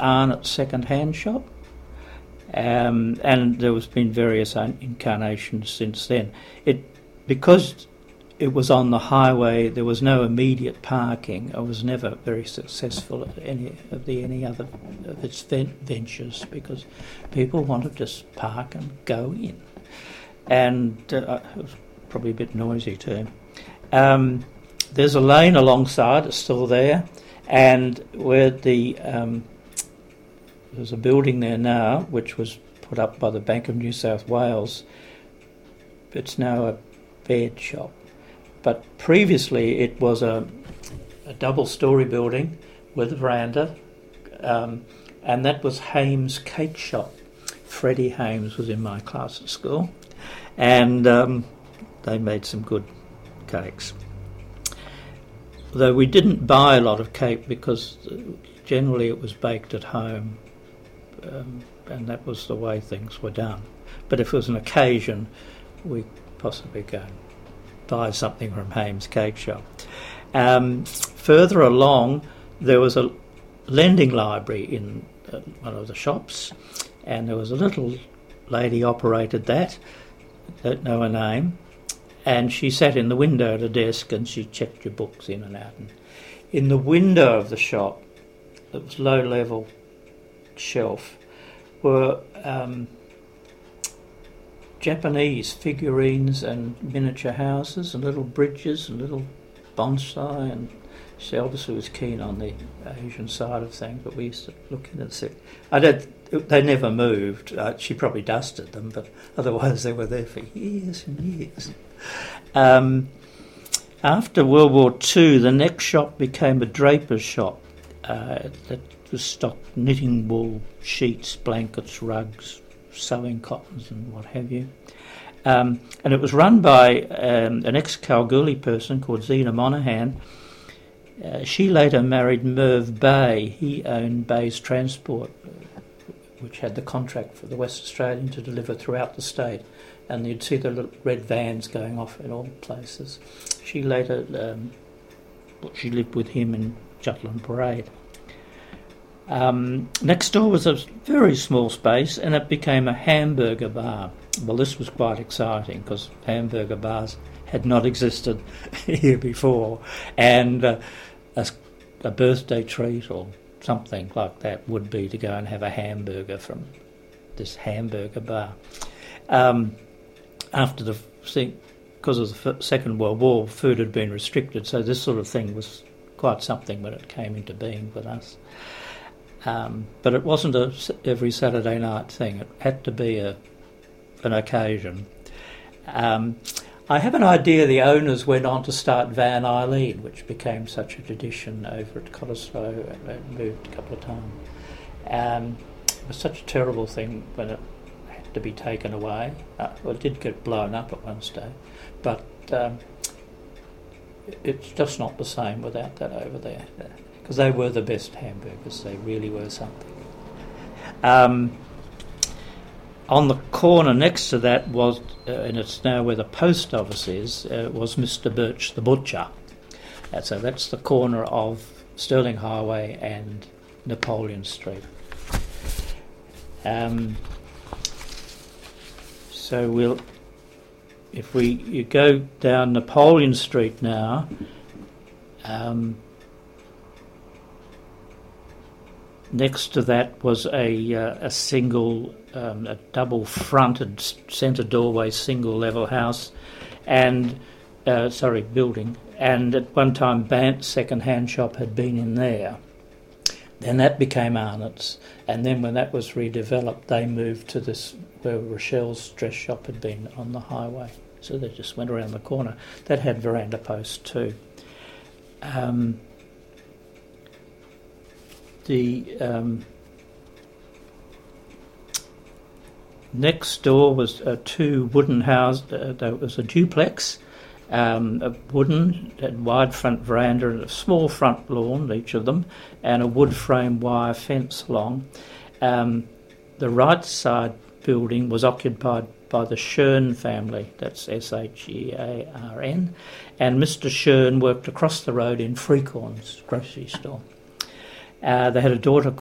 Arnott second-hand shop, um, and there has been various incarnations since then. It because it was on the highway. There was no immediate parking. I was never very successful at any of the any other of its ventures because people wanted to just park and go in, and uh, it was probably a bit noisy too. Um, there's a lane alongside; it's still there, and where the um, there's a building there now which was put up by the Bank of New South Wales. It's now a bed shop, but previously it was a, a double-story building with a veranda, um, and that was Hames Cake Shop. Freddie Hames was in my class at school, and um, they made some good cakes. Though we didn't buy a lot of cake because generally it was baked at home um, and that was the way things were done. But if it was an occasion, we possibly go and buy something from Hames Cake Shop. Um, further along, there was a lending library in uh, one of the shops, and there was a little lady operated that. Don't know her name, and she sat in the window at a desk and she checked your books in and out. And in the window of the shop, it was low level shelf were um, Japanese figurines and miniature houses and little bridges and little bonsai and she obviously was keen on the Asian side of things, but we used to look in and see. I don't. They never moved. Uh, she probably dusted them, but otherwise they were there for years and years. Um, after World War II, the next shop became a draper's shop uh, that was stocked knitting wool, sheets, blankets, rugs, sewing cottons, and what have you. Um, and it was run by um, an ex Kalgoorlie person called Zena Monahan. Uh, she later married Merv Bay. He owned Bay's Transport, which had the contract for the West Australian to deliver throughout the state. And you'd see the little red vans going off in all places. She later, um, she lived with him in Jutland Parade. Um, next door was a very small space and it became a hamburger bar. Well, this was quite exciting because hamburger bars had not existed here before, and uh, a, a, birthday treat or something like that would be to go and have a hamburger from this hamburger bar. Um, after the because of the Second World War, food had been restricted, so this sort of thing was quite something when it came into being with us. Um, but it wasn't a every Saturday night thing. It had to be a an occasion. Um, I have an idea the owners went on to start Van Eileen, which became such a tradition over at Cottesloe and moved a couple of times. Um, it was such a terrible thing when it had to be taken away. Uh, well, it did get blown up at one stage, but um, it's just not the same without that over there because they were the best hamburgers. They really were something. Um, on the corner next to that was, uh, and it's now where the post office is, uh, was Mr. Birch the butcher. Uh, so that's the corner of Stirling Highway and Napoleon Street. Um, so we'll, if we you go down Napoleon Street now, um, Next to that was a, uh, a single, um, a double fronted centre doorway, single level house, and uh, sorry, building. And at one time, Bant's second hand shop had been in there. Then that became Arnott's, and then when that was redeveloped, they moved to this where Rochelle's dress shop had been on the highway. So they just went around the corner. That had veranda posts too. Um, the um, next door was uh, two wooden houses. Uh, there was a duplex, um, a wooden and wide front veranda and a small front lawn, each of them, and a wood frame wire fence along. Um, the right side building was occupied by the Shearn family, that's S H E A R N, and Mr. Shearn worked across the road in Freecorn's grocery store. Uh, they had a daughter